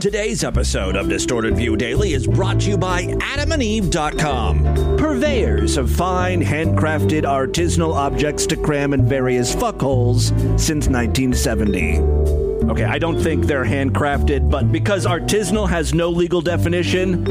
Today's episode of Distorted View Daily is brought to you by adamandeve.com, purveyors of fine, handcrafted, artisanal objects to cram in various fuckholes since 1970. Okay, I don't think they're handcrafted, but because artisanal has no legal definition,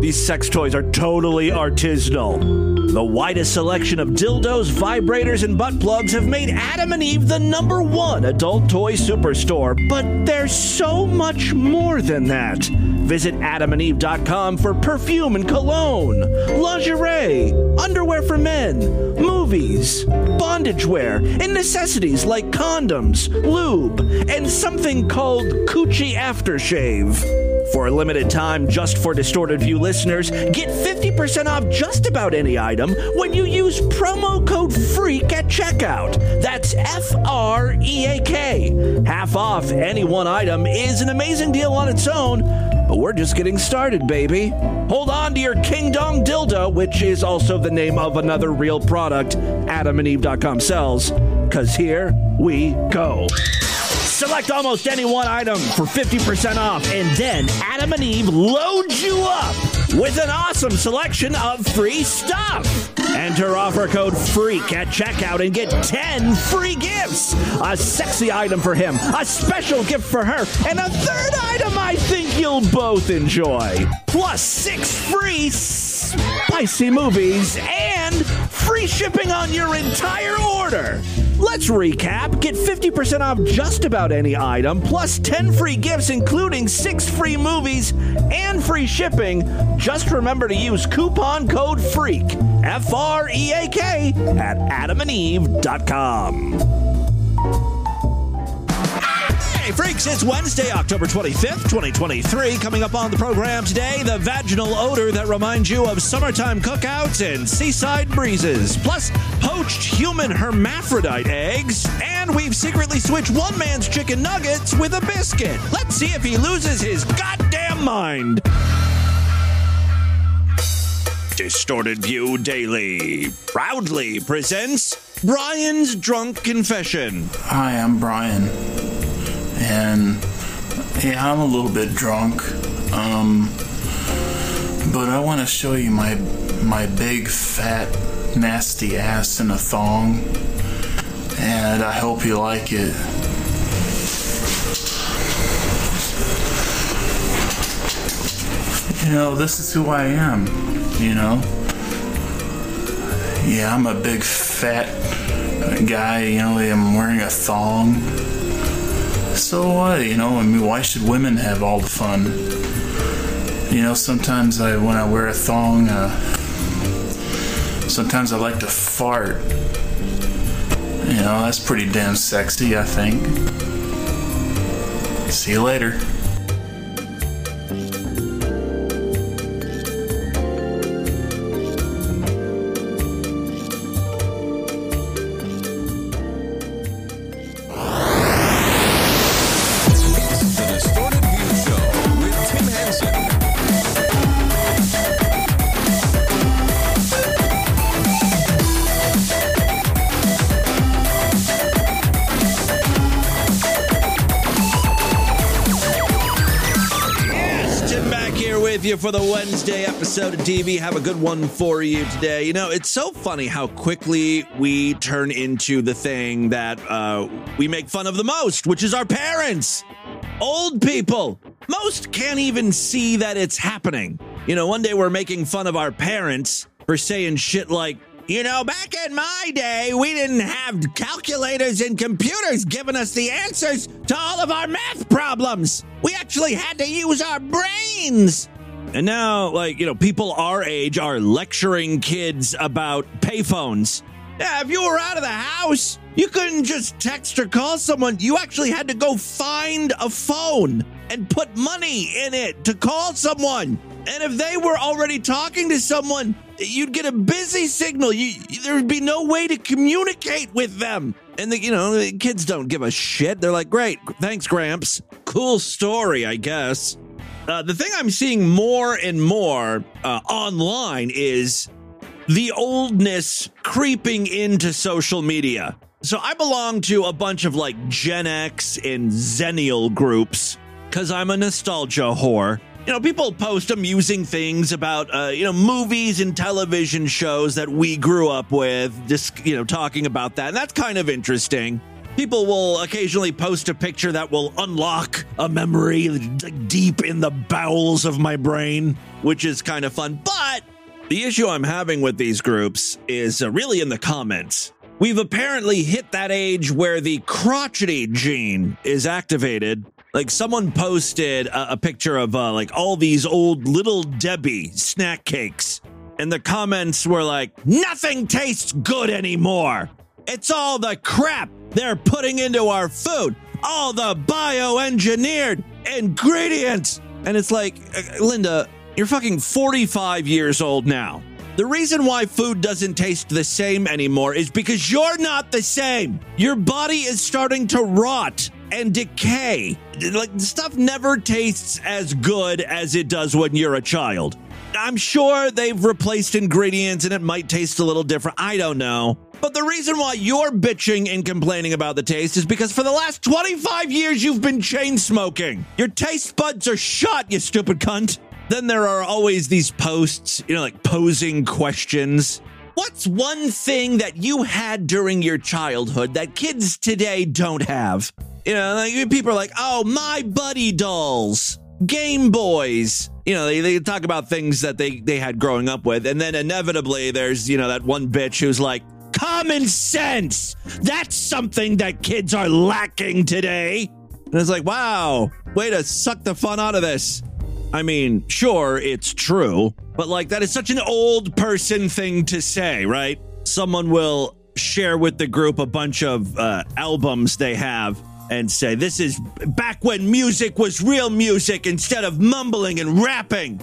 these sex toys are totally artisanal. The widest selection of dildos, vibrators, and butt plugs have made Adam and Eve the number one adult toy superstore, but there's so much more than that. Visit adamandeve.com for perfume and cologne, lingerie, underwear for men, movies, bondage wear, and necessities like condoms, lube, and something called coochie aftershave. For a limited time, just for Distorted View listeners, get 50% off just about any item when you use promo code FREAK at checkout. That's F R E A K. Half off any one item is an amazing deal on its own, but we're just getting started, baby. Hold on to your King Dong dildo, which is also the name of another real product AdamandEve.com sells, because here we go. Select almost any one item for 50% off, and then Adam and Eve load you up with an awesome selection of free stuff. Enter offer code FREAK at checkout and get 10 free gifts. A sexy item for him, a special gift for her, and a third item I think you'll both enjoy. Plus six free spicy movies and free shipping on your entire order. Let's recap. Get 50% off just about any item, plus 10 free gifts, including 6 free movies and free shipping. Just remember to use coupon code FREAK, F R E A K, at adamandeve.com. Hey, freaks, it's Wednesday, October 25th, 2023. Coming up on the program today, the vaginal odor that reminds you of summertime cookouts and seaside breezes, plus poached human hermaphrodite eggs, and we've secretly switched one man's chicken nuggets with a biscuit. Let's see if he loses his goddamn mind. Distorted View Daily proudly presents Brian's Drunk Confession. Hi, I'm Brian and yeah, I'm a little bit drunk. Um, but I want to show you my my big fat nasty ass in a thong, and I hope you like it. You know, this is who I am. You know. Yeah, I'm a big fat guy. You know, I'm wearing a thong so what? You know, I mean, why should women have all the fun? You know, sometimes I, when I wear a thong, uh, sometimes I like to fart. You know, that's pretty damn sexy, I think. See you later. For the Wednesday episode of DV. Have a good one for you today. You know, it's so funny how quickly we turn into the thing that uh, we make fun of the most, which is our parents. Old people. Most can't even see that it's happening. You know, one day we're making fun of our parents for saying shit like, you know, back in my day, we didn't have calculators and computers giving us the answers to all of our math problems. We actually had to use our brains. And now, like, you know, people our age are lecturing kids about payphones. Yeah, if you were out of the house, you couldn't just text or call someone. You actually had to go find a phone and put money in it to call someone. And if they were already talking to someone, you'd get a busy signal. You, there'd be no way to communicate with them. And the, you know, the kids don't give a shit. They're like, "Great, thanks, Gramps. Cool story, I guess." Uh, the thing I'm seeing more and more uh, online is the oldness creeping into social media. So I belong to a bunch of like Gen X and Zennial groups. because I'm a nostalgia whore. You know, people post amusing things about, uh, you know, movies and television shows that we grew up with, just, you know, talking about that. And that's kind of interesting. People will occasionally post a picture that will unlock a memory deep in the bowels of my brain, which is kind of fun. But the issue I'm having with these groups is uh, really in the comments. We've apparently hit that age where the crotchety gene is activated. Like someone posted a, a picture of uh, like all these old little Debbie snack cakes, and the comments were like, "Nothing tastes good anymore. It's all the crap they're putting into our food, all the bioengineered ingredients." And it's like, uh, Linda, you're fucking 45 years old now. The reason why food doesn't taste the same anymore is because you're not the same. Your body is starting to rot and decay. Like, the stuff never tastes as good as it does when you're a child. I'm sure they've replaced ingredients and it might taste a little different. I don't know. But the reason why you're bitching and complaining about the taste is because for the last 25 years you've been chain smoking. Your taste buds are shot, you stupid cunt. Then there are always these posts, you know, like posing questions. What's one thing that you had during your childhood that kids today don't have? You know, like people are like, oh, my buddy dolls, Game Boys. You know, they, they talk about things that they, they had growing up with. And then inevitably there's, you know, that one bitch who's like, common sense. That's something that kids are lacking today. And it's like, wow, way to suck the fun out of this. I mean, sure, it's true, but like that is such an old person thing to say, right? Someone will share with the group a bunch of uh, albums they have and say, This is back when music was real music instead of mumbling and rapping.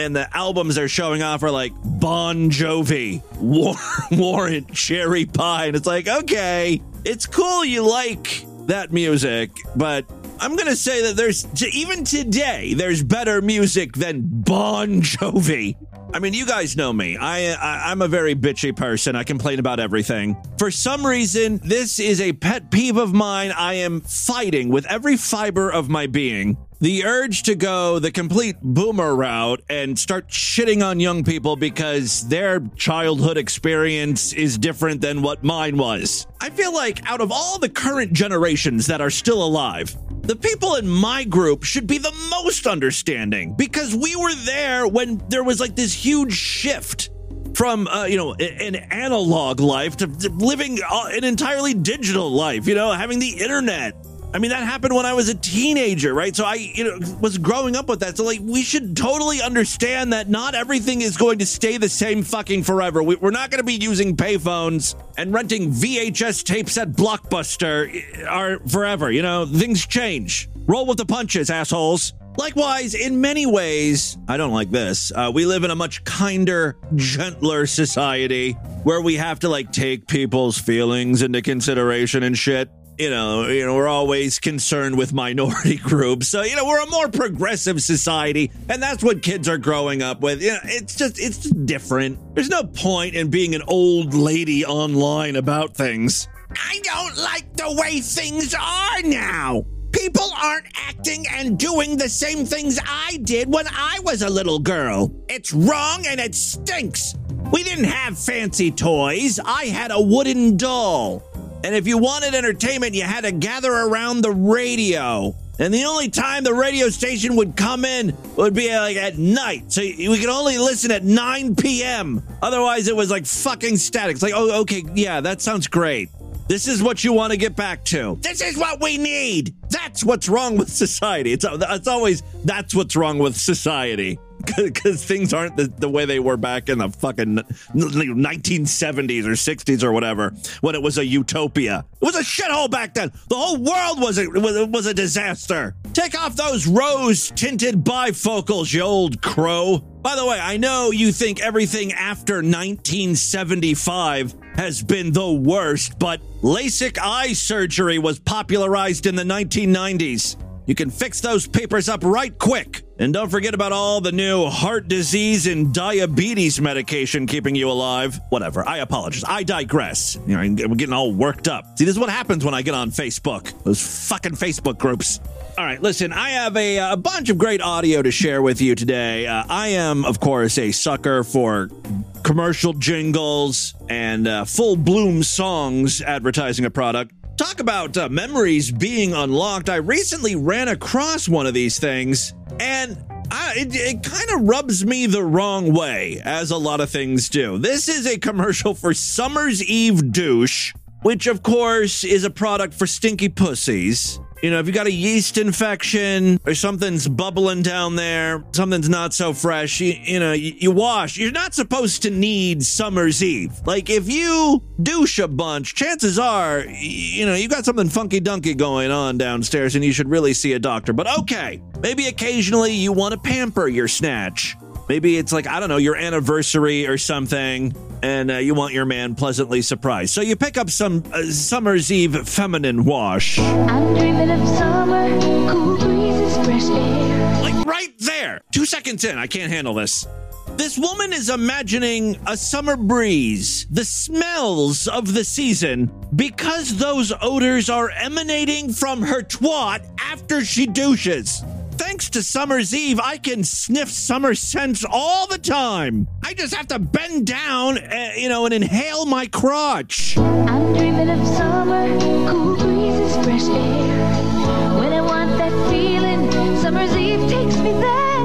And the albums they're showing off are like Bon Jovi, War- Warrant, Cherry Pie. And it's like, okay, it's cool you like that music, but I'm gonna say that there's even today there's better music than Bon Jovi. I mean, you guys know me. I, I am a very bitchy person. I complain about everything. For some reason, this is a pet peeve of mine. I am fighting with every fiber of my being the urge to go the complete boomer route and start shitting on young people because their childhood experience is different than what mine was. I feel like out of all the current generations that are still alive, the people in my group should be the most understanding because we were there when there was like this huge shift from uh, you know an analog life to living uh, an entirely digital life you know having the internet I mean, that happened when I was a teenager, right? So I, you know, was growing up with that. So like, we should totally understand that not everything is going to stay the same fucking forever. We, are not going to be using payphones and renting VHS tapes at Blockbuster eh, are forever. You know, things change. Roll with the punches, assholes. Likewise, in many ways, I don't like this. Uh, we live in a much kinder, gentler society where we have to like take people's feelings into consideration and shit you know, you know, we're always concerned with minority groups. So, you know, we're a more progressive society, and that's what kids are growing up with. You know, it's just it's just different. There's no point in being an old lady online about things. I don't like the way things are now. People aren't acting and doing the same things I did when I was a little girl. It's wrong and it stinks. We didn't have fancy toys. I had a wooden doll. And if you wanted entertainment, you had to gather around the radio. And the only time the radio station would come in would be like at night. So we could only listen at 9 p.m. Otherwise, it was like fucking static. It's like, oh, okay, yeah, that sounds great. This is what you want to get back to. This is what we need. That's what's wrong with society. It's, uh, it's always that's what's wrong with society because things aren't the, the, way they were back in the fucking 1970s or 60s or whatever when it was a utopia. It was a shithole back then. The whole world was a, was a disaster. Take off those rose tinted bifocals, you old crow. By the way, I know you think everything after 1975 has been the worst, but LASIK eye surgery was popularized in the 1990s. You can fix those papers up right quick. And don't forget about all the new heart disease and diabetes medication keeping you alive. Whatever. I apologize. I digress. You know, I'm getting all worked up. See, this is what happens when I get on Facebook. Those fucking Facebook groups. All right, listen, I have a, a bunch of great audio to share with you today. Uh, I am, of course, a sucker for commercial jingles and uh, full bloom songs advertising a product. Talk about uh, memories being unlocked. I recently ran across one of these things, and I, it, it kind of rubs me the wrong way, as a lot of things do. This is a commercial for Summer's Eve Douche, which, of course, is a product for stinky pussies. You know, if you got a yeast infection or something's bubbling down there, something's not so fresh, you, you know, you, you, wash. You're not supposed to need summer's eve. Like, if you douche a bunch, chances are, you know, you got something funky dunky going on downstairs and you should really see a doctor. But okay, maybe occasionally you want to pamper your snatch. Maybe it's like, I don't know, your anniversary or something, and uh, you want your man pleasantly surprised. So you pick up some uh, Summer's Eve feminine wash. I'm dreaming of summer, cool breezes, fresh air. Like right there. Two seconds in, I can't handle this. This woman is imagining a summer breeze, the smells of the season, because those odors are emanating from her twat after she douches thanks to Summer's Eve, I can sniff summer scents all the time. I just have to bend down, uh, you know, and inhale my crotch. I'm dreaming of summer, cool breezes, fresh air. When I want that feeling, Summer's Eve takes me there.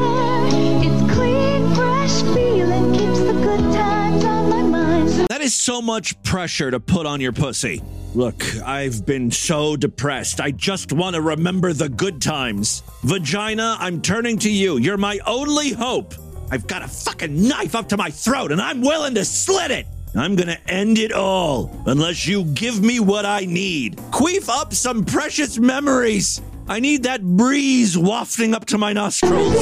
It's clean, fresh feeling, keeps the good times on my mind. That is so much pressure to put on your pussy. Look, I've been so depressed. I just want to remember the good times. Vagina, I'm turning to you. You're my only hope. I've got a fucking knife up to my throat and I'm willing to slit it. I'm gonna end it all unless you give me what I need. Queef up some precious memories. I need that breeze wafting up to my nostrils.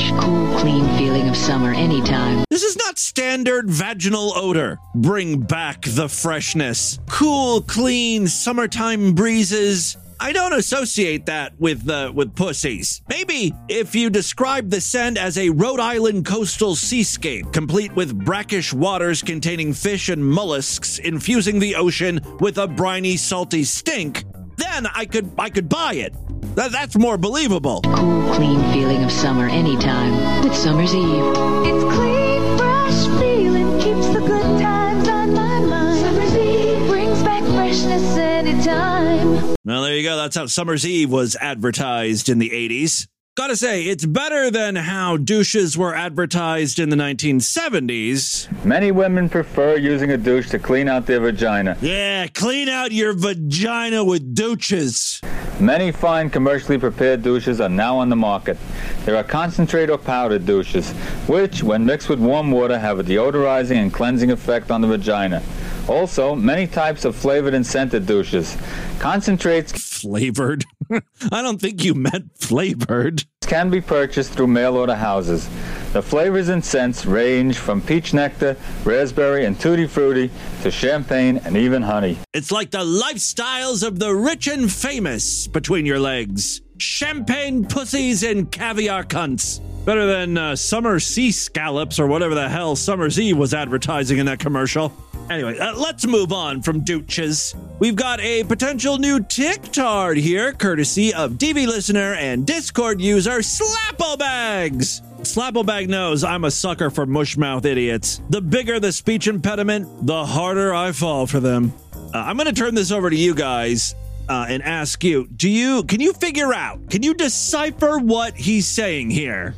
Fresh, cool, clean feeling of summer anytime. This is not standard vaginal odor. Bring back the freshness. Cool, clean, summertime breezes I don't associate that with uh, with pussies. Maybe if you describe the scent as a Rhode Island coastal seascape, complete with brackish waters containing fish and mollusks, infusing the ocean with a briny, salty stink, then I could I could buy it. That, that's more believable. Cool, clean feeling of summer anytime with Summer's Eve. It's clean, fresh feeling keeps the good times on my mind. Summer's Eve brings back freshness anytime. Well, there you go. That's how Summer's Eve was advertised in the 80s. Gotta say, it's better than how douches were advertised in the 1970s. Many women prefer using a douche to clean out their vagina. Yeah, clean out your vagina with douches. Many fine commercially prepared douches are now on the market. There are concentrate or powdered douches, which, when mixed with warm water, have a deodorizing and cleansing effect on the vagina. Also, many types of flavored and scented douches. Concentrates flavored. I don't think you meant flavored. Can be purchased through mail order houses. The flavors and scents range from peach nectar, raspberry, and tutti frutti to champagne and even honey. It's like the lifestyles of the rich and famous between your legs. Champagne pussies and caviar cunts. Better than uh, summer sea scallops or whatever the hell Summer's Eve was advertising in that commercial. Anyway, uh, let's move on from douches. We've got a potential new TikTok here, courtesy of DV listener and Discord user Slapplebags. Slapplebags knows I'm a sucker for mushmouth idiots. The bigger the speech impediment, the harder I fall for them. Uh, I'm going to turn this over to you guys. Uh, and ask you, do you can you figure out, can you decipher what he's saying here?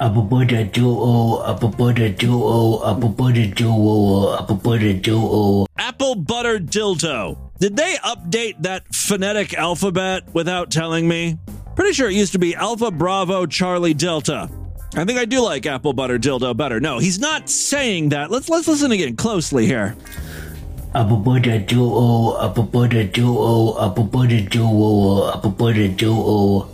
Abubuda duo, abubuda duo, abubuda duo, abubuda duo. Apple butter dildo. Did they update that phonetic alphabet without telling me? Pretty sure it used to be Alpha Bravo Charlie Delta. I think I do like apple butter dildo better. No, he's not saying that. Let's let's listen again closely here. Abubuda duo, abubuda duo, abubuda duo, abubuda duo.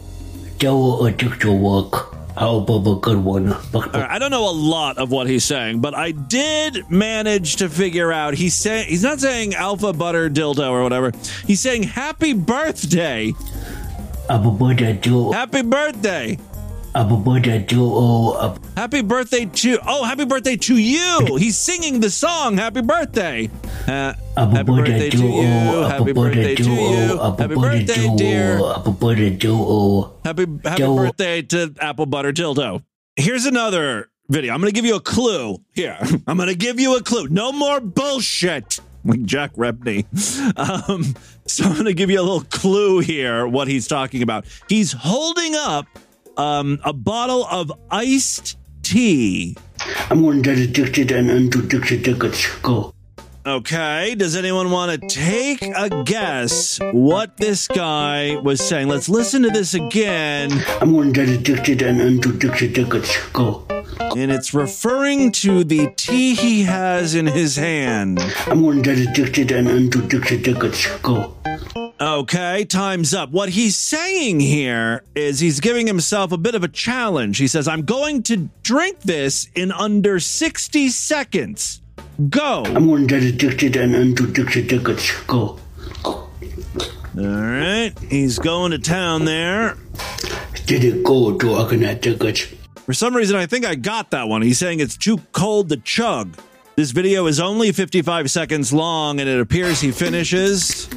Duo or work. Oh, a good one. I don't know a lot of what he's saying, but I did manage to figure out he's saying he's not saying alpha butter dildo or whatever. He's saying happy birthday. Happy birthday. Happy birthday to oh, happy birthday to you. He's singing the song Happy Birthday. Ha- Happy birthday to you. Happy birthday to you. Happy birthday, dear. Happy birthday to Happy happy birthday to Apple Butter Dildo. Here's another video. I'm going to give you a clue. Here, I'm going to give you a clue. No more bullshit. Like Jack Repney. Um, so I'm going to give you a little clue here. What he's talking about. He's holding up um, a bottle of iced tea. I'm going to addicted and Dixie tickets. Go. Okay. Does anyone want to take a guess what this guy was saying? Let's listen to this again. I'm going to addicted and into Dixie tickets. Go. And it's referring to the tea he has in his hand. I'm going to addicted and into Dixie tickets. Go. Okay, time's up. What he's saying here is he's giving himself a bit of a challenge. He says, I'm going to drink this in under 60 seconds. Go. I'm going to addicted and Dixie tickets. Go. All right, he's going to town there. Did it go to Akana tickets? For some reason, I think I got that one. He's saying it's too cold to chug. This video is only 55 seconds long, and it appears he finishes.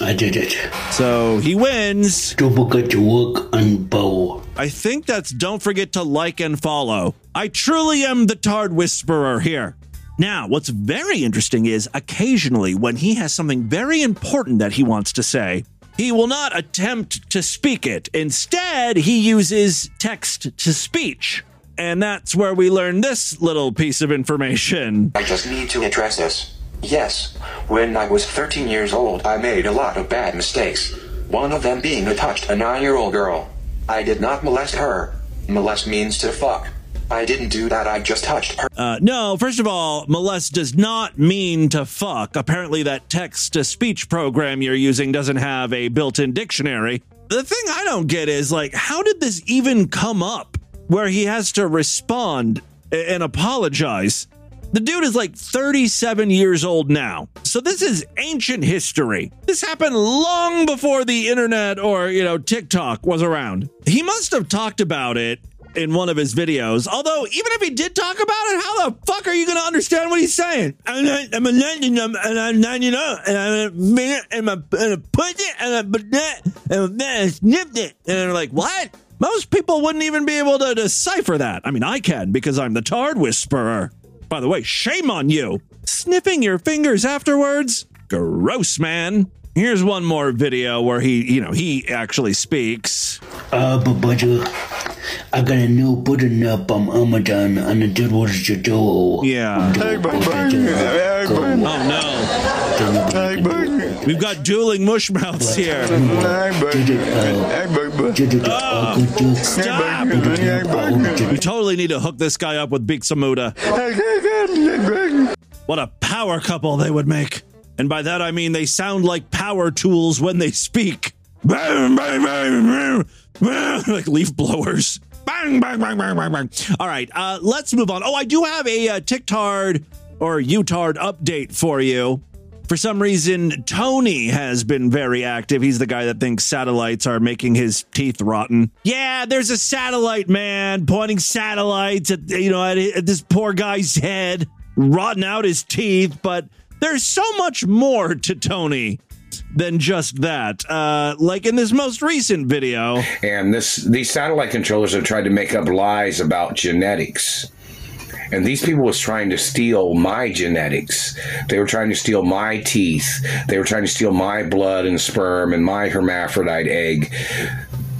I did it. So he wins. Don't forget to work and bow. I think that's don't forget to like and follow. I truly am the Tard Whisperer here. Now, what's very interesting is occasionally when he has something very important that he wants to say, he will not attempt to speak it. Instead, he uses text to speech. And that's where we learn this little piece of information. I just need to address this. Yes, when I was 13 years old, I made a lot of bad mistakes. One of them being I touched a 9 year old girl. I did not molest her. Molest means to fuck. I didn't do that, I just touched her. Uh, no, first of all, molest does not mean to fuck. Apparently, that text to speech program you're using doesn't have a built in dictionary. The thing I don't get is, like, how did this even come up where he has to respond and apologize? The dude is like 37 years old now. So this is ancient history. This happened long before the internet or, you know, TikTok was around. He must have talked about it in one of his videos. Although, even if he did talk about it, how the fuck are you going to understand what he's saying? I'm a, I'm a I'm, and I'm 90 up, and I'm a minute, and I and I put it, and I put that, and I snipped it. And they're like, what? Most people wouldn't even be able to decipher that. I mean, I can because I'm the Tard Whisperer. By the way, shame on you. Sniffing your fingers afterwards? Gross, man. Here's one more video where he, you know, he actually speaks. Uh, but butter. I got a new button up on Amazon and it did what you do. Yeah. Oh no. We've got dueling mushmouths here. Did it, uh, did it, uh, good you. Stop! We totally need to hook this guy up with Big Samuda. What a power couple they would make. And by that I mean they sound like power tools when they speak. Like leaf blowers. Bang, bang, bang, bang, bang, bang. All right, uh, let's move on. Oh, I do have a uh, TikTard or Utard update for you. For some reason, Tony has been very active. He's the guy that thinks satellites are making his teeth rotten. Yeah, there's a satellite man pointing satellites at you know at, at this poor guy's head, rotting out his teeth. But there's so much more to Tony than just that. Uh, like in this most recent video, And this these satellite controllers have tried to make up lies about genetics. And these people was trying to steal my genetics. They were trying to steal my teeth. They were trying to steal my blood and sperm and my hermaphrodite egg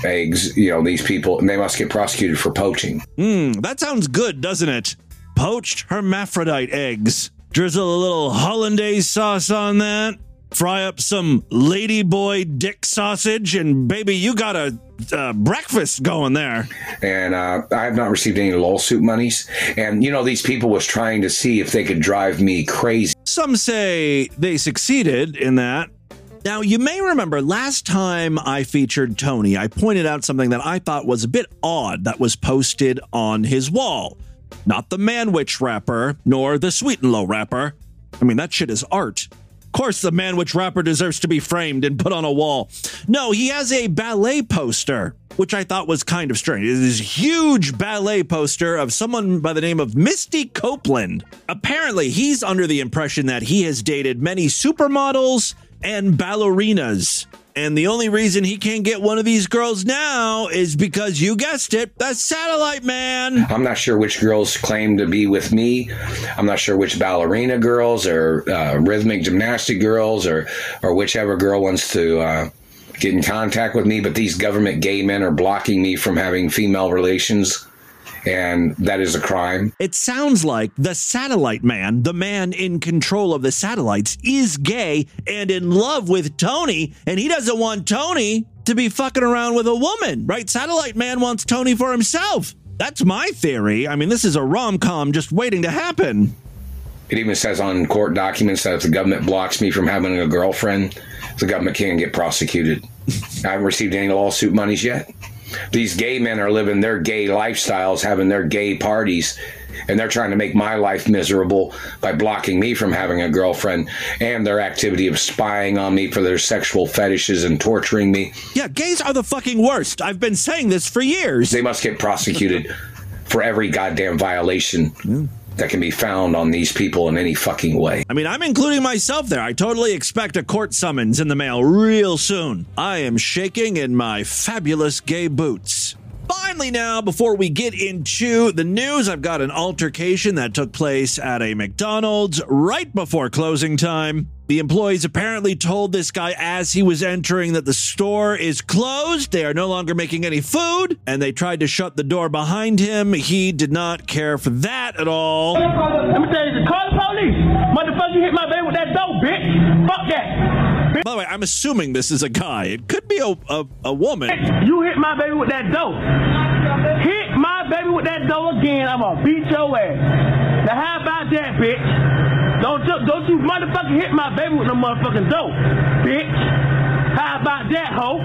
eggs. You know, these people and they must get prosecuted for poaching. Hmm, that sounds good, doesn't it? Poached hermaphrodite eggs. Drizzle a little hollandaise sauce on that. Fry up some ladyboy dick sausage, and baby, you got a uh, breakfast going there. and uh, I have not received any lawsuit monies. And you know, these people was trying to see if they could drive me crazy. Some say they succeeded in that. Now, you may remember last time I featured Tony, I pointed out something that I thought was a bit odd that was posted on his wall. Not the Manwich wrapper, nor the Sweet and Low wrapper. I mean, that shit is art. Of course, the Manwich wrapper deserves to be framed and put on a wall. No, he has a ballet poster which I thought was kind of strange. It is this huge ballet poster of someone by the name of Misty Copeland. Apparently, he's under the impression that he has dated many supermodels and ballerinas. And the only reason he can't get one of these girls now is because you guessed it, the satellite man. I'm not sure which girls claim to be with me. I'm not sure which ballerina girls or uh, rhythmic gymnastic girls or or whichever girl wants to uh, get in contact with me. But these government gay men are blocking me from having female relations. And that is a crime. It sounds like the satellite man, the man in control of the satellites, is gay and in love with Tony, and he doesn't want Tony to be fucking around with a woman, right? Satellite man wants Tony for himself. That's my theory. I mean, this is a rom com just waiting to happen. It even says on court documents that if the government blocks me from having a girlfriend, the government can't get prosecuted. I haven't received any lawsuit monies yet. These gay men are living their gay lifestyles, having their gay parties, and they're trying to make my life miserable by blocking me from having a girlfriend and their activity of spying on me for their sexual fetishes and torturing me. Yeah, gays are the fucking worst. I've been saying this for years. They must get prosecuted for every goddamn violation mm. That can be found on these people in any fucking way. I mean, I'm including myself there. I totally expect a court summons in the mail real soon. I am shaking in my fabulous gay boots. Finally, now, before we get into the news, I've got an altercation that took place at a McDonald's right before closing time. The employees apparently told this guy as he was entering that the store is closed. They are no longer making any food, and they tried to shut the door behind him. He did not care for that at all. Let me tell you, call the police. Motherfucker, you hit my baby with that dope, bitch. Fuck that. By the way, I'm assuming this is a guy. It could be a, a, a woman. You hit my baby with that dope. Hit my baby with that dope again, I'm gonna beat your ass. Now how about that, bitch? Don't you, don't you motherfucker hit my baby with no motherfucking dope, bitch. How about that, hoe?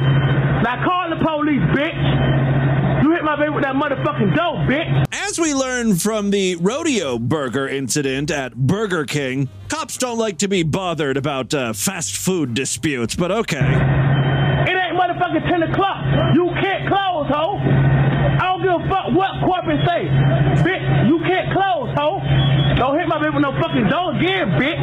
Now call the police, bitch. You hit my baby with that motherfucking dope, bitch. As we learned from the rodeo burger incident at Burger King, cops don't like to be bothered about uh, fast food disputes, but okay. It ain't motherfucking 10 o'clock. You can't close, ho. I don't give a fuck what corporate say. Bitch, you can't close, ho. Don't hit my baby with no fucking door again, bitch.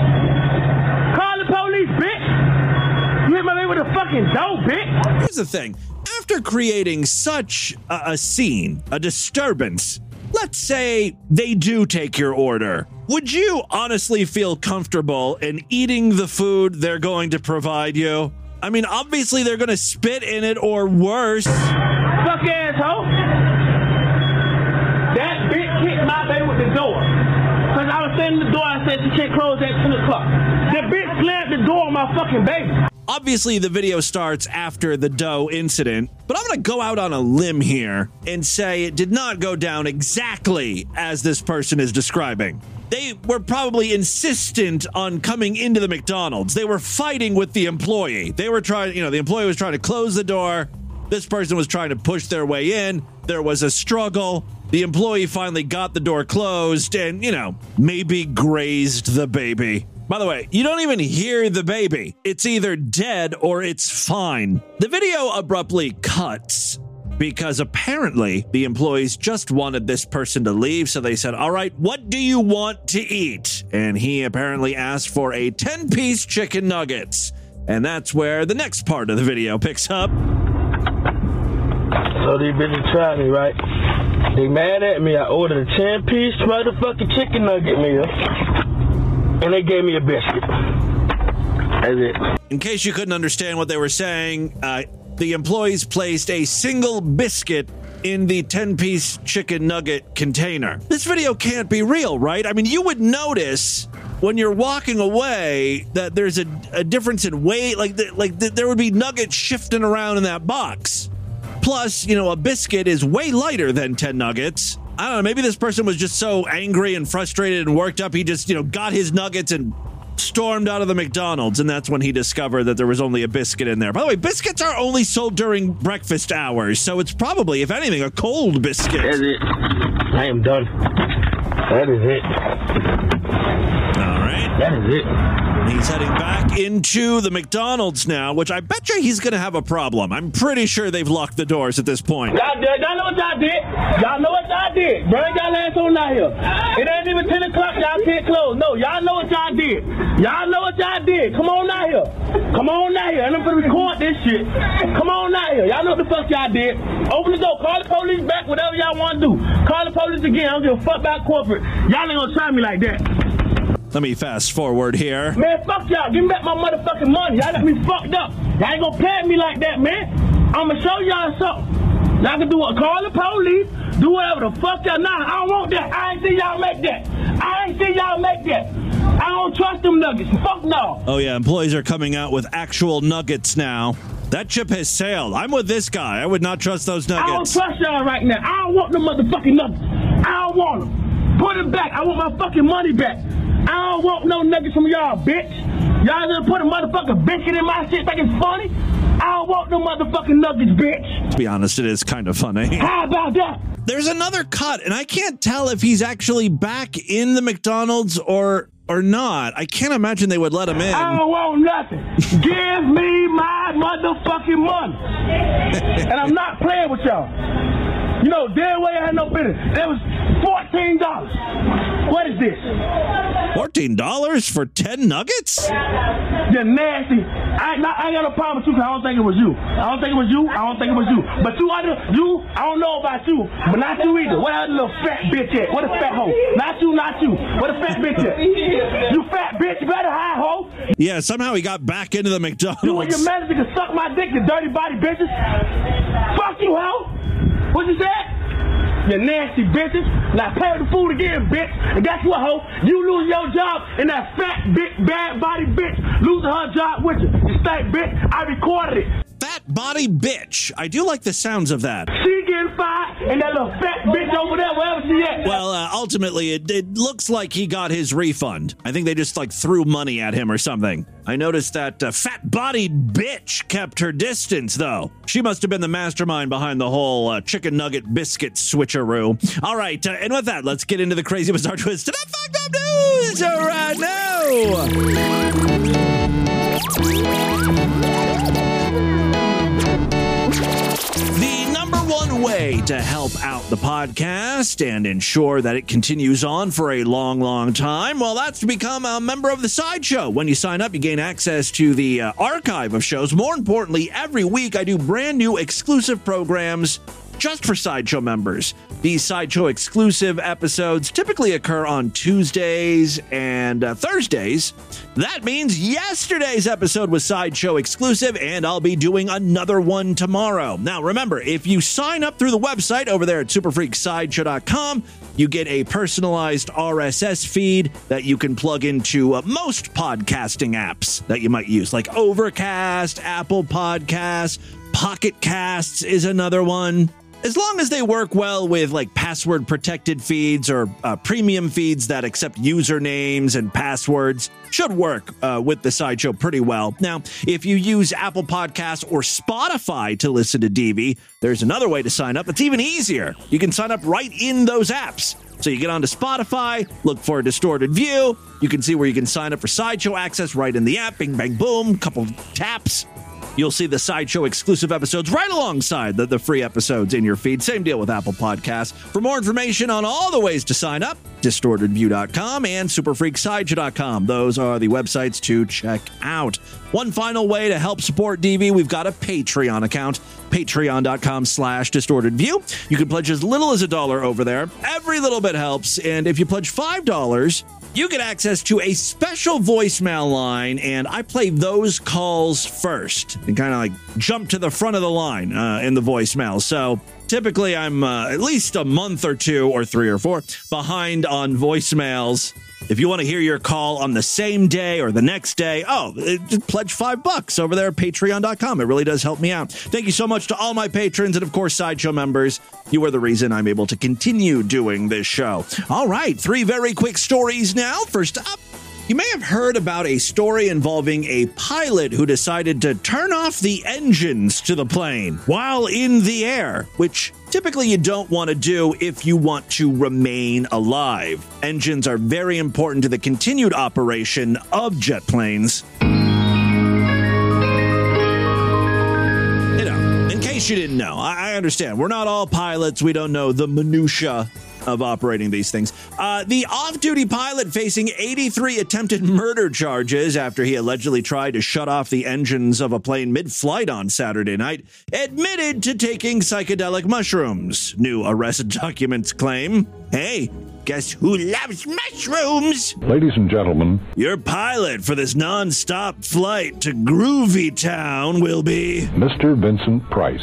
Call the police, bitch. You hit my baby with a fucking door, bitch. Here's the thing after creating such a, a scene, a disturbance, let's say they do take your order. Would you honestly feel comfortable in eating the food they're going to provide you? I mean, obviously they're going to spit in it or worse. Fuck asshole. That bitch hit my baby with the door. Cause I was standing in the door, I said she can't close at 10 o'clock. That bitch slammed the door on my fucking baby. Obviously, the video starts after the Doe incident, but I'm going to go out on a limb here and say it did not go down exactly as this person is describing. They were probably insistent on coming into the McDonald's. They were fighting with the employee. They were trying, you know, the employee was trying to close the door. This person was trying to push their way in. There was a struggle. The employee finally got the door closed and, you know, maybe grazed the baby. By the way, you don't even hear the baby. It's either dead or it's fine. The video abruptly cuts because apparently the employees just wanted this person to leave. So they said, All right, what do you want to eat? And he apparently asked for a 10 piece chicken nuggets. And that's where the next part of the video picks up. So these bitches tried me, right? They mad at me. I ordered a 10 piece motherfucking chicken nugget meal. And they gave me a biscuit. That's it. In case you couldn't understand what they were saying, uh, the employees placed a single biscuit in the 10 piece chicken nugget container. This video can't be real, right? I mean, you would notice when you're walking away that there's a, a difference in weight, like, the, like the, there would be nuggets shifting around in that box. Plus, you know, a biscuit is way lighter than 10 nuggets. I don't know, maybe this person was just so angry and frustrated and worked up, he just, you know, got his nuggets and stormed out of the McDonald's, and that's when he discovered that there was only a biscuit in there. By the way, biscuits are only sold during breakfast hours, so it's probably, if anything, a cold biscuit. That's it. I am done. That is it. All right. That is it. He's heading back into the McDonald's now, which I bet you he's going to have a problem. I'm pretty sure they've locked the doors at this point. Y'all, y'all know what y'all did? Y'all know what y'all did. Bring y'all ass on out here. It ain't even 10 o'clock. Y'all can't close. No, y'all know what y'all did. Y'all know what y'all did. Come on out here. Come on out here. And I'm gonna record this shit. Come on out here. Y'all know what the fuck y'all did. Open the door. Call the police back. Whatever y'all want to do. Call the police again. I don't give a fuck about corporate. Y'all ain't gonna try me like that. Let me fast forward here. Man, fuck y'all. Give me back my motherfucking money. Y'all got me fucked up. Y'all ain't gonna play me like that, man. I'ma show y'all something. Y'all can do what? Call the police. Do whatever the fuck y'all. Nah, I don't want that. I ain't see y'all make that. I ain't see y'all make that. I don't trust them nuggets. Fuck no. Oh, yeah, employees are coming out with actual nuggets now. That ship has sailed. I'm with this guy. I would not trust those nuggets. I don't trust y'all right now. I don't want the motherfucking nuggets. I don't want them. Put it back. I want my fucking money back. I don't want no nuggets from y'all, bitch. Y'all gonna put a motherfucking bacon in my shit like it's funny? I don't want no motherfucking nuggets, bitch. To be honest, it is kind of funny. How about that? There's another cut, and I can't tell if he's actually back in the McDonald's or or not. I can't imagine they would let him in. I don't want nothing. Give me my motherfucking money. and I'm not playing with y'all. You know, damn way I had no business. That was fourteen dollars. What is this? Fourteen dollars for ten nuggets? You're nasty. I, ain't- I got no problem with you 'cause I don't think it was you. I don't think it was you. I don't think it was you. But you, other, you, I don't know about you, but not you either. Where that little fat bitch at? What a fat hoe? Not you, not you. What a fat bitch at? You fat bitch, you better high hoe. Yeah, somehow he got back into the McDonald's. You and your manager can suck my dick, you dirty body bitches. Fuck you, hoe. What you said? You nasty bitches. Now pay the food again, bitch. And guess what, hoe? You lose your job, and that fat, big, bad body bitch losing her job with you. You stink, bitch. I recorded it. Fat body bitch. I do like the sounds of that. She getting fired, and that little fat bitch over there, wherever she at. Well, uh, ultimately, it, it looks like he got his refund. I think they just like threw money at him or something. I noticed that uh, fat bodied bitch kept her distance, though. She must have been the mastermind behind the whole uh, chicken nugget biscuit switcheroo. All right, uh, and with that, let's get into the crazy bizarre twist to the fucked up news right now. To help out the podcast and ensure that it continues on for a long, long time, well, that's to become a member of the Sideshow. When you sign up, you gain access to the uh, archive of shows. More importantly, every week I do brand new exclusive programs just for Sideshow members. These Sideshow exclusive episodes typically occur on Tuesdays and uh, Thursdays. That means yesterday's episode was Sideshow exclusive, and I'll be doing another one tomorrow. Now, remember, if you sign up through the website over there at superfreaksideshow.com, you get a personalized RSS feed that you can plug into uh, most podcasting apps that you might use, like Overcast, Apple Podcasts, Pocket Casts is another one. As long as they work well with like password protected feeds or uh, premium feeds that accept usernames and passwords, should work uh, with the sideshow pretty well. Now, if you use Apple Podcasts or Spotify to listen to DV, there's another way to sign up that's even easier. You can sign up right in those apps. So you get onto Spotify, look for a distorted view. You can see where you can sign up for sideshow access right in the app. Bing, bang, boom, couple taps. You'll see the Sideshow exclusive episodes right alongside the, the free episodes in your feed. Same deal with Apple Podcasts. For more information on all the ways to sign up, distortedview.com and superfreaksideshow.com. Those are the websites to check out. One final way to help support DV, we've got a Patreon account, patreon.com slash distortedview. You can pledge as little as a dollar over there. Every little bit helps. And if you pledge $5, you get access to a special voicemail line, and I play those calls first and kind of like jump to the front of the line uh, in the voicemail. So typically, I'm uh, at least a month or two, or three or four behind on voicemails. If you want to hear your call on the same day or the next day, oh, uh, pledge five bucks over there at patreon.com. It really does help me out. Thank you so much to all my patrons and, of course, Sideshow members. You are the reason I'm able to continue doing this show. All right, three very quick stories now. First up, You may have heard about a story involving a pilot who decided to turn off the engines to the plane while in the air, which typically you don't want to do if you want to remain alive. Engines are very important to the continued operation of jet planes. You know, in case you didn't know, I understand. We're not all pilots. We don't know the minutia of operating these things. Uh, the off-duty pilot facing 83 attempted murder charges after he allegedly tried to shut off the engines of a plane mid-flight on Saturday night admitted to taking psychedelic mushrooms. New arrest documents claim. Hey, guess who loves mushrooms? Ladies and gentlemen, Your pilot for this non-stop flight to Groovy Town will be. Mr. Vincent Price.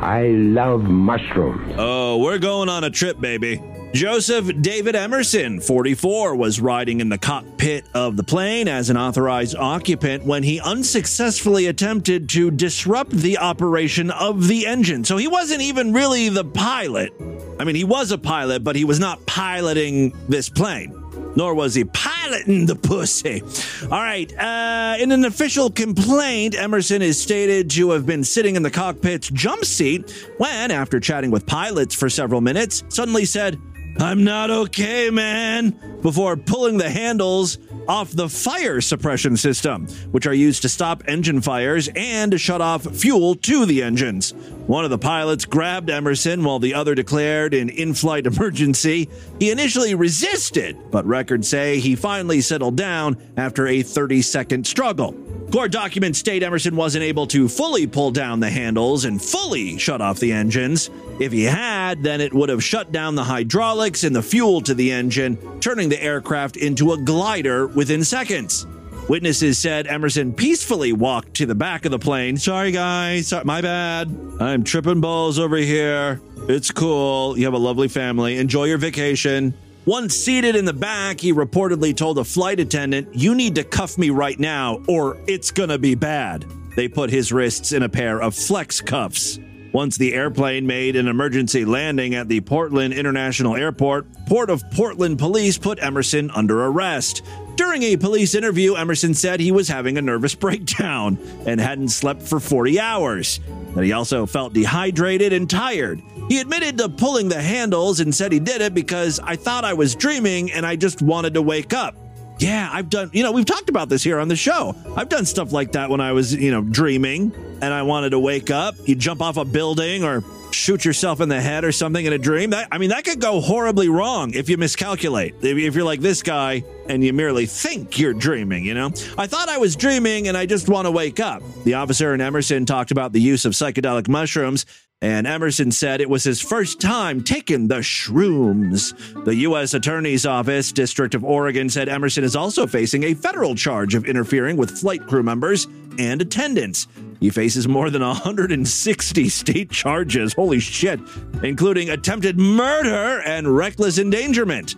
I love mushrooms. Oh, we're going on a trip, baby. Joseph David Emerson, 44, was riding in the cockpit of the plane as an authorized occupant when he unsuccessfully attempted to disrupt the operation of the engine. So he wasn't even really the pilot. I mean, he was a pilot, but he was not piloting this plane. Nor was he piloting the pussy. All right. Uh, in an official complaint, Emerson is stated to have been sitting in the cockpit's jump seat when, after chatting with pilots for several minutes, suddenly said, I'm not okay, man, before pulling the handles off the fire suppression system, which are used to stop engine fires and to shut off fuel to the engines. One of the pilots grabbed Emerson while the other declared an in flight emergency. He initially resisted, but records say he finally settled down after a 30 second struggle. Court documents state Emerson wasn't able to fully pull down the handles and fully shut off the engines. If he had, then it would have shut down the hydraulics and the fuel to the engine, turning the aircraft into a glider within seconds. Witnesses said Emerson peacefully walked to the back of the plane. Sorry, guys. Sorry, my bad. I'm tripping balls over here. It's cool. You have a lovely family. Enjoy your vacation. Once seated in the back, he reportedly told a flight attendant, You need to cuff me right now, or it's gonna be bad. They put his wrists in a pair of flex cuffs. Once the airplane made an emergency landing at the Portland International Airport, Port of Portland police put Emerson under arrest. During a police interview, Emerson said he was having a nervous breakdown and hadn't slept for 40 hours. That he also felt dehydrated and tired. He admitted to pulling the handles and said he did it because I thought I was dreaming and I just wanted to wake up. Yeah, I've done, you know, we've talked about this here on the show. I've done stuff like that when I was, you know, dreaming and I wanted to wake up. You jump off a building or shoot yourself in the head or something in a dream. That, I mean, that could go horribly wrong if you miscalculate. If, if you're like this guy and you merely think you're dreaming, you know? I thought I was dreaming and I just want to wake up. The officer in Emerson talked about the use of psychedelic mushrooms and Emerson said it was his first time taking the shrooms. The U.S. Attorney's Office, District of Oregon, said Emerson is also facing a federal charge of interfering with flight crew members and attendants. He faces more than 160 state charges, holy shit, including attempted murder and reckless endangerment.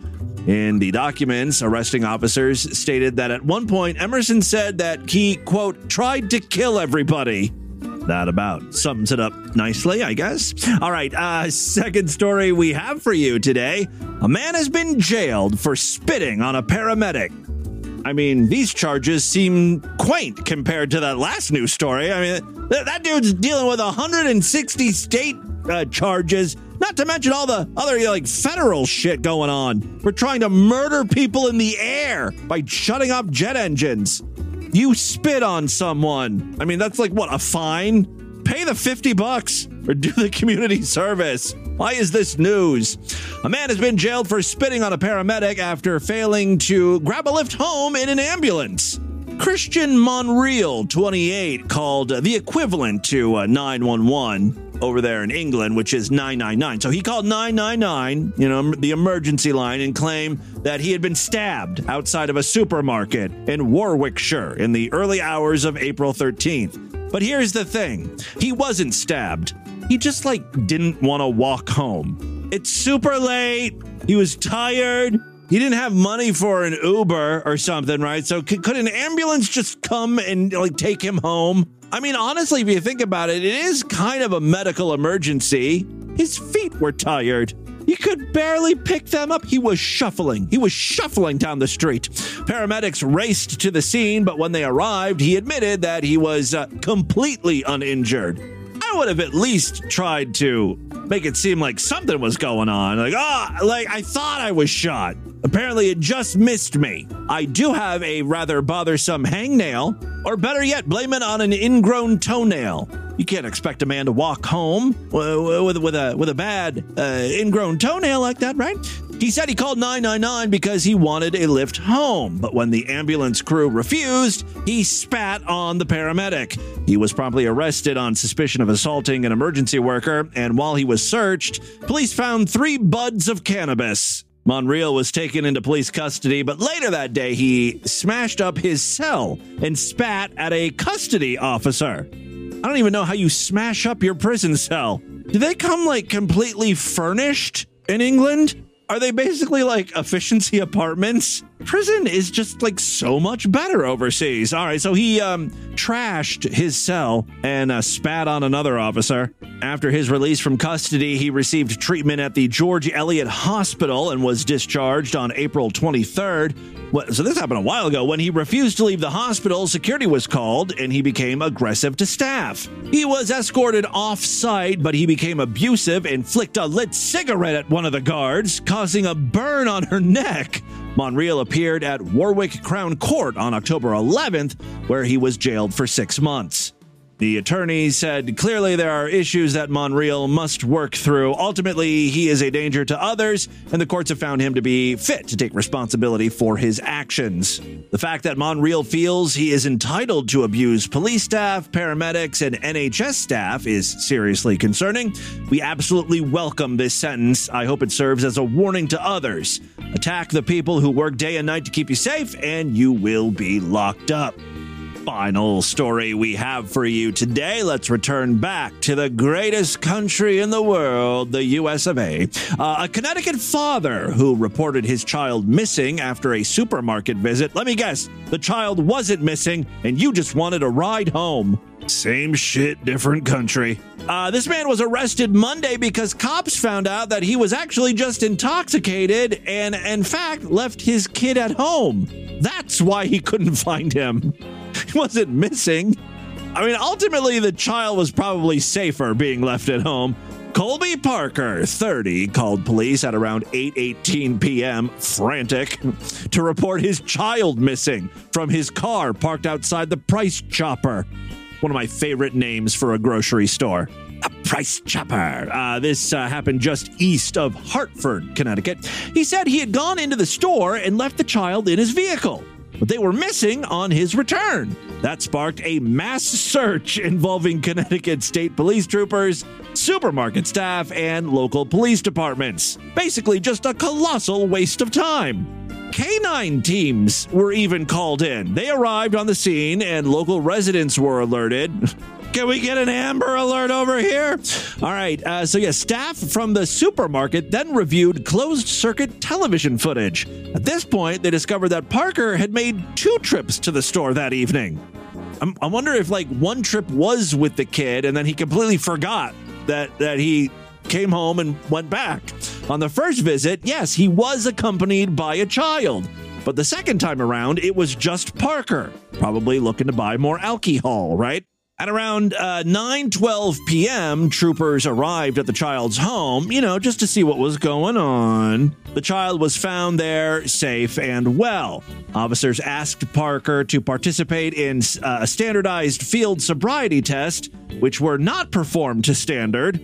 In the documents, arresting officers stated that at one point Emerson said that he, quote, tried to kill everybody. That about sums it up nicely, I guess. All right, uh, second story we have for you today. A man has been jailed for spitting on a paramedic. I mean, these charges seem quaint compared to that last news story. I mean, th- that dude's dealing with 160 state uh, charges, not to mention all the other you know, like federal shit going on. We're trying to murder people in the air by shutting off jet engines. You spit on someone. I mean, that's like what a fine. Pay the 50 bucks or do the community service. Why is this news? A man has been jailed for spitting on a paramedic after failing to grab a lift home in an ambulance. Christian Monreal, 28, called the equivalent to uh, 911 over there in England, which is 999. So he called 999, you know, the emergency line, and claimed that he had been stabbed outside of a supermarket in Warwickshire in the early hours of April 13th. But here's the thing he wasn't stabbed, he just like didn't want to walk home. It's super late, he was tired. He didn't have money for an Uber or something, right? So could, could an ambulance just come and like take him home? I mean, honestly, if you think about it, it is kind of a medical emergency. His feet were tired. He could barely pick them up. He was shuffling. He was shuffling down the street. Paramedics raced to the scene, but when they arrived, he admitted that he was uh, completely uninjured. I would have at least tried to make it seem like something was going on. Like, ah, like I thought I was shot. Apparently, it just missed me. I do have a rather bothersome hangnail, or better yet, blame it on an ingrown toenail. You can't expect a man to walk home with, with, a with a bad uh, ingrown toenail like that, right? He said he called 999 because he wanted a lift home, but when the ambulance crew refused, he spat on the paramedic. He was promptly arrested on suspicion of assaulting an emergency worker, and while he was searched, police found three buds of cannabis. Monreal was taken into police custody, but later that day he smashed up his cell and spat at a custody officer. I don't even know how you smash up your prison cell. Do they come like completely furnished in England? Are they basically like efficiency apartments? Prison is just like so much better overseas. All right, so he um, trashed his cell and uh, spat on another officer. After his release from custody, he received treatment at the George Eliot Hospital and was discharged on April 23rd. What, so this happened a while ago. When he refused to leave the hospital, security was called and he became aggressive to staff. He was escorted off site, but he became abusive and flicked a lit cigarette at one of the guards, causing a burn on her neck. Monreal appeared at Warwick Crown Court on October 11th, where he was jailed for six months. The attorney said clearly there are issues that Monreal must work through. Ultimately, he is a danger to others, and the courts have found him to be fit to take responsibility for his actions. The fact that Monreal feels he is entitled to abuse police staff, paramedics, and NHS staff is seriously concerning. We absolutely welcome this sentence. I hope it serves as a warning to others. Attack the people who work day and night to keep you safe, and you will be locked up final story we have for you today. Let's return back to the greatest country in the world, the US of A. Uh, a Connecticut father who reported his child missing after a supermarket visit. Let me guess, the child wasn't missing and you just wanted a ride home. Same shit, different country. Uh, this man was arrested Monday because cops found out that he was actually just intoxicated and, in fact, left his kid at home. That's why he couldn't find him. He wasn't missing. I mean, ultimately, the child was probably safer being left at home. Colby Parker, 30, called police at around 8:18 p.m., frantic, to report his child missing from his car parked outside the Price Chopper. One of my favorite names for a grocery store. A Price Chopper. Uh, this uh, happened just east of Hartford, Connecticut. He said he had gone into the store and left the child in his vehicle but they were missing on his return. That sparked a mass search involving Connecticut State Police troopers, supermarket staff, and local police departments. Basically, just a colossal waste of time. Canine teams were even called in. They arrived on the scene and local residents were alerted. Can we get an Amber Alert over here? All right. Uh, so, yeah, staff from the supermarket then reviewed closed circuit television footage. At this point, they discovered that Parker had made two trips to the store that evening. I'm, I wonder if, like, one trip was with the kid and then he completely forgot that, that he came home and went back. On the first visit, yes, he was accompanied by a child. But the second time around, it was just Parker, probably looking to buy more alcohol, right? At around uh, 9:12 p.m., troopers arrived at the child's home, you know, just to see what was going on. The child was found there safe and well. Officers asked Parker to participate in uh, a standardized field sobriety test, which were not performed to standard.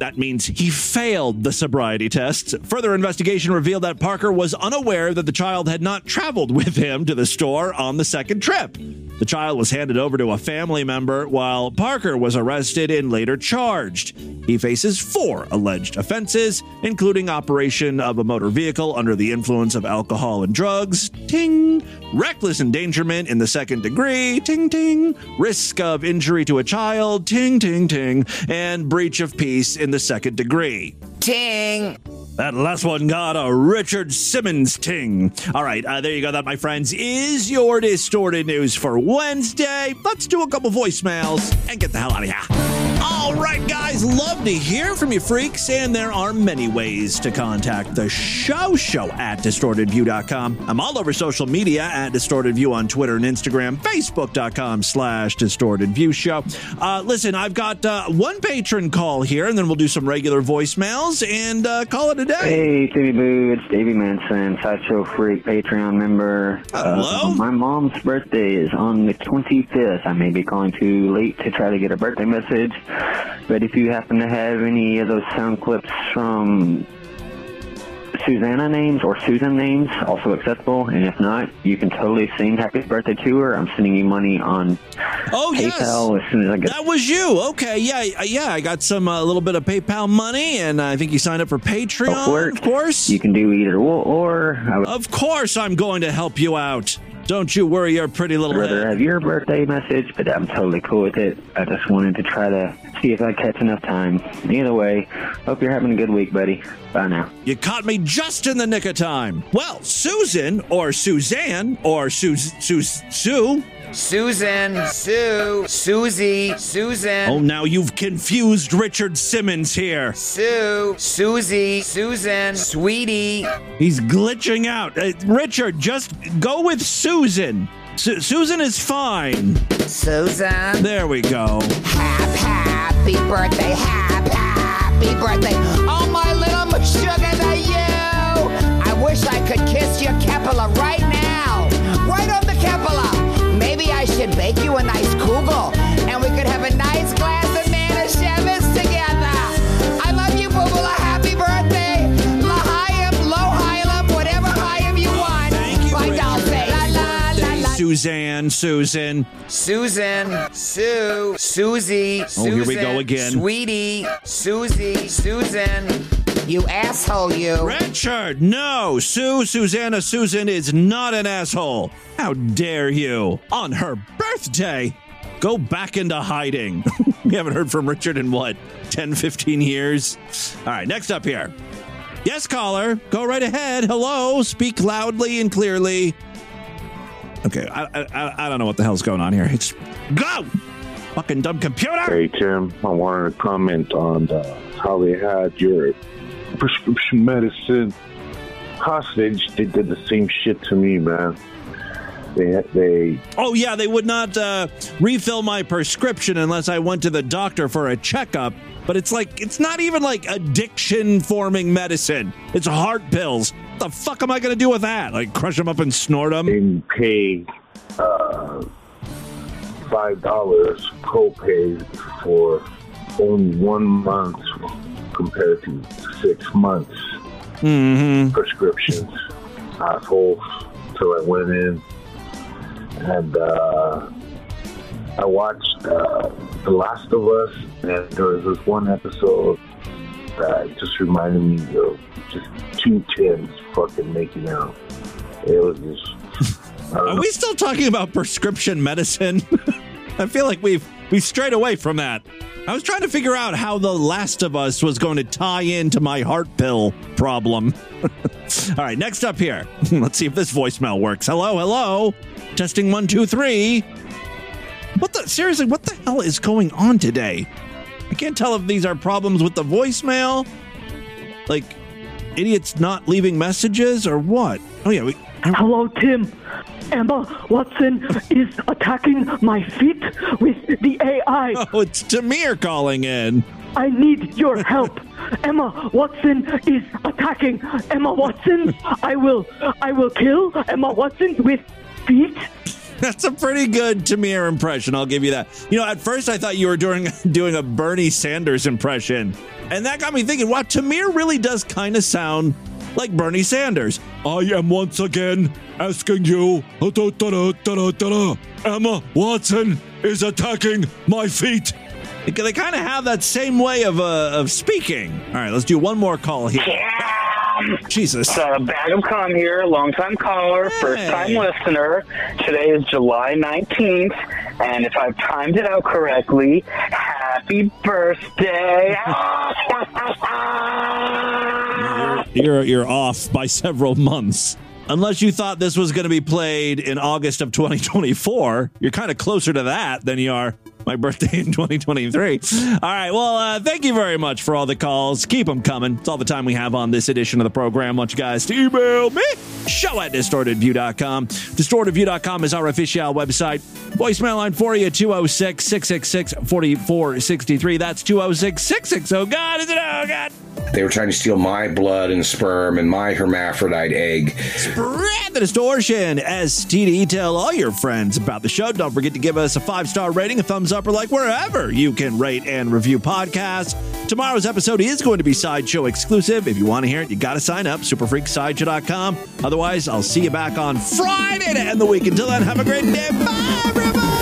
That means he failed the sobriety tests. Further investigation revealed that Parker was unaware that the child had not traveled with him to the store on the second trip. The child was handed over to a family member while Parker was arrested and later charged. He faces four alleged offenses, including operation of a motor vehicle under the influence of alcohol and drugs, ting, reckless endangerment in the second degree, ting ting, risk of injury to a child, ting ting ting, and breach of peace in the second degree. Ting! That last one got a Richard Simmons ting. All right, uh, there you go. That, my friends, is your distorted news for Wednesday. Let's do a couple voicemails and get the hell out of here. All right, guys, love to hear from you freaks, and there are many ways to contact the show. Show at distortedview.com. I'm all over social media at distortedview on Twitter and Instagram, facebook.com slash distortedview show. Uh, listen, I've got uh, one patron call here, and then we'll do some regular voicemails and uh, call it a day. Hey, Timmy Boo, it's Davey Manson, Sideshow Freak Patreon member. Hello? Uh, my mom's birthday is on the 25th. I may be calling too late to try to get a birthday message, but if you happen to have any of those sound clips from Susanna names or Susan names, also acceptable. And if not, you can totally sing happy birthday to her. I'm sending you money on Oh, yes. PayPal as soon as I get That was you. Okay, yeah, yeah. I got some a little bit of PayPal money, and I think you signed up for Patreon. Of course, You can do either or. or I would of course, I'm going to help you out. Don't you worry your pretty little rather head. have your birthday message, but I'm totally cool with it. I just wanted to try to see if I catch enough time. Either way, hope you're having a good week, buddy. Bye now. You caught me just in the nick of time. Well, Susan or Suzanne or Sue Sue Sue. Susan, Sue, Susie, Susan. Oh, now you've confused Richard Simmons here. Sue, Susie, Susan, Sweetie. He's glitching out. Uh, Richard, just go with Susan. Su- Susan is fine. Susan. There we go. Hap, happy birthday, hap, happy birthday. Oh, my little sugar to you. I wish I could kiss your Kepala right bake you a nice kugel and we could have a nice glass of Manischewitz together. I love you, Boobala. Happy birthday. L'chaim, Lohaim, whatever Chaim you want. Thank you, My Richard. doll face. La, la, la, la. Suzanne, Susan. Susan, Sue, Susie, Oh, here we go again. Sweetie, Susie, Susan. You asshole, you. Richard, no. Sue, Susanna, Susan is not an asshole. How dare you? On her birthday. Go back into hiding. we haven't heard from Richard in what, 10, 15 years? All right, next up here. Yes, caller. Go right ahead. Hello. Speak loudly and clearly. Okay, I, I, I don't know what the hell's going on here. It's go! Fucking dumb computer! Hey Tim, I wanted to comment on uh, how they had your prescription medicine hostage. They did the same shit to me, man. They they Oh yeah, they would not uh, refill my prescription unless I went to the doctor for a checkup. But it's like it's not even like addiction forming medicine. It's heart pills. What the fuck am I gonna do with that? Like crush them up and snort them? they pay uh, five dollars copay for only one month compared to six months Mm-hmm. prescriptions. Assholes. So I went in and uh, I watched uh, The Last of Us, and there was this one episode that just reminded me of just two tins fucking making out. It was just. Are know. we still talking about prescription medicine? I feel like we've we've strayed away from that. I was trying to figure out how The Last of Us was going to tie into my heart pill problem. All right, next up here. Let's see if this voicemail works. Hello, hello. Testing one, two, three. What the seriously, what the hell is going on today? I can't tell if these are problems with the voicemail. Like idiots not leaving messages or what? Oh yeah, we Hello, Tim. Emma Watson is attacking my feet with the AI. Oh, it's Tamir calling in. I need your help. Emma Watson is attacking Emma Watson. I will I will kill Emma Watson with feet. That's a pretty good Tamir impression. I'll give you that. You know, at first I thought you were doing doing a Bernie Sanders impression, and that got me thinking. Wow, Tamir really does kind of sound like Bernie Sanders. I am once again asking you, Emma Watson is attacking my feet. They, they kind of have that same way of uh, of speaking. All right, let's do one more call here. Jesus. Uh, Bag of Cum here, longtime caller, first time listener. Today is July 19th, and if I've timed it out correctly, happy birthday. you're you're off by several months. Unless you thought this was going to be played in August of 2024, you're kind of closer to that than you are. My birthday in 2023. All right. Well, uh, thank you very much for all the calls. Keep them coming. It's all the time we have on this edition of the program. I want you guys to email me. Show at distortedview.com. Distortedview.com is our official website. Voicemail line for you 206 666 4463. That's 206 660. Oh, God. Is it? Oh, God. They were trying to steal my blood and sperm and my hermaphrodite egg. Spread the distortion. STD. Tell all your friends about the show. Don't forget to give us a five star rating, a thumbs up, or like wherever you can rate and review podcasts. Tomorrow's episode is going to be Sideshow exclusive. If you want to hear it, you got to sign up. Superfreaksideshow.com. Otherwise, I'll see you back on Friday to end the week. Until then, have a great day. Bye, everybody.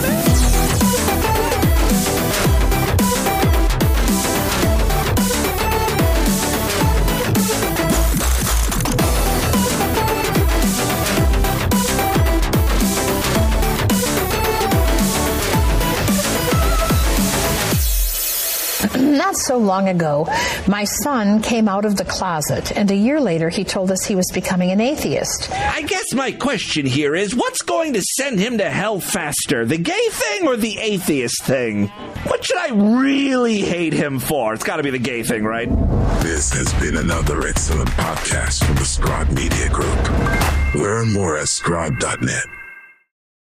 Not so long ago, my son came out of the closet, and a year later, he told us he was becoming an atheist. I guess my question here is what's going to send him to hell faster, the gay thing or the atheist thing? What should I really hate him for? It's got to be the gay thing, right? This has been another excellent podcast from the Scribe Media Group. Learn more at scribe.net.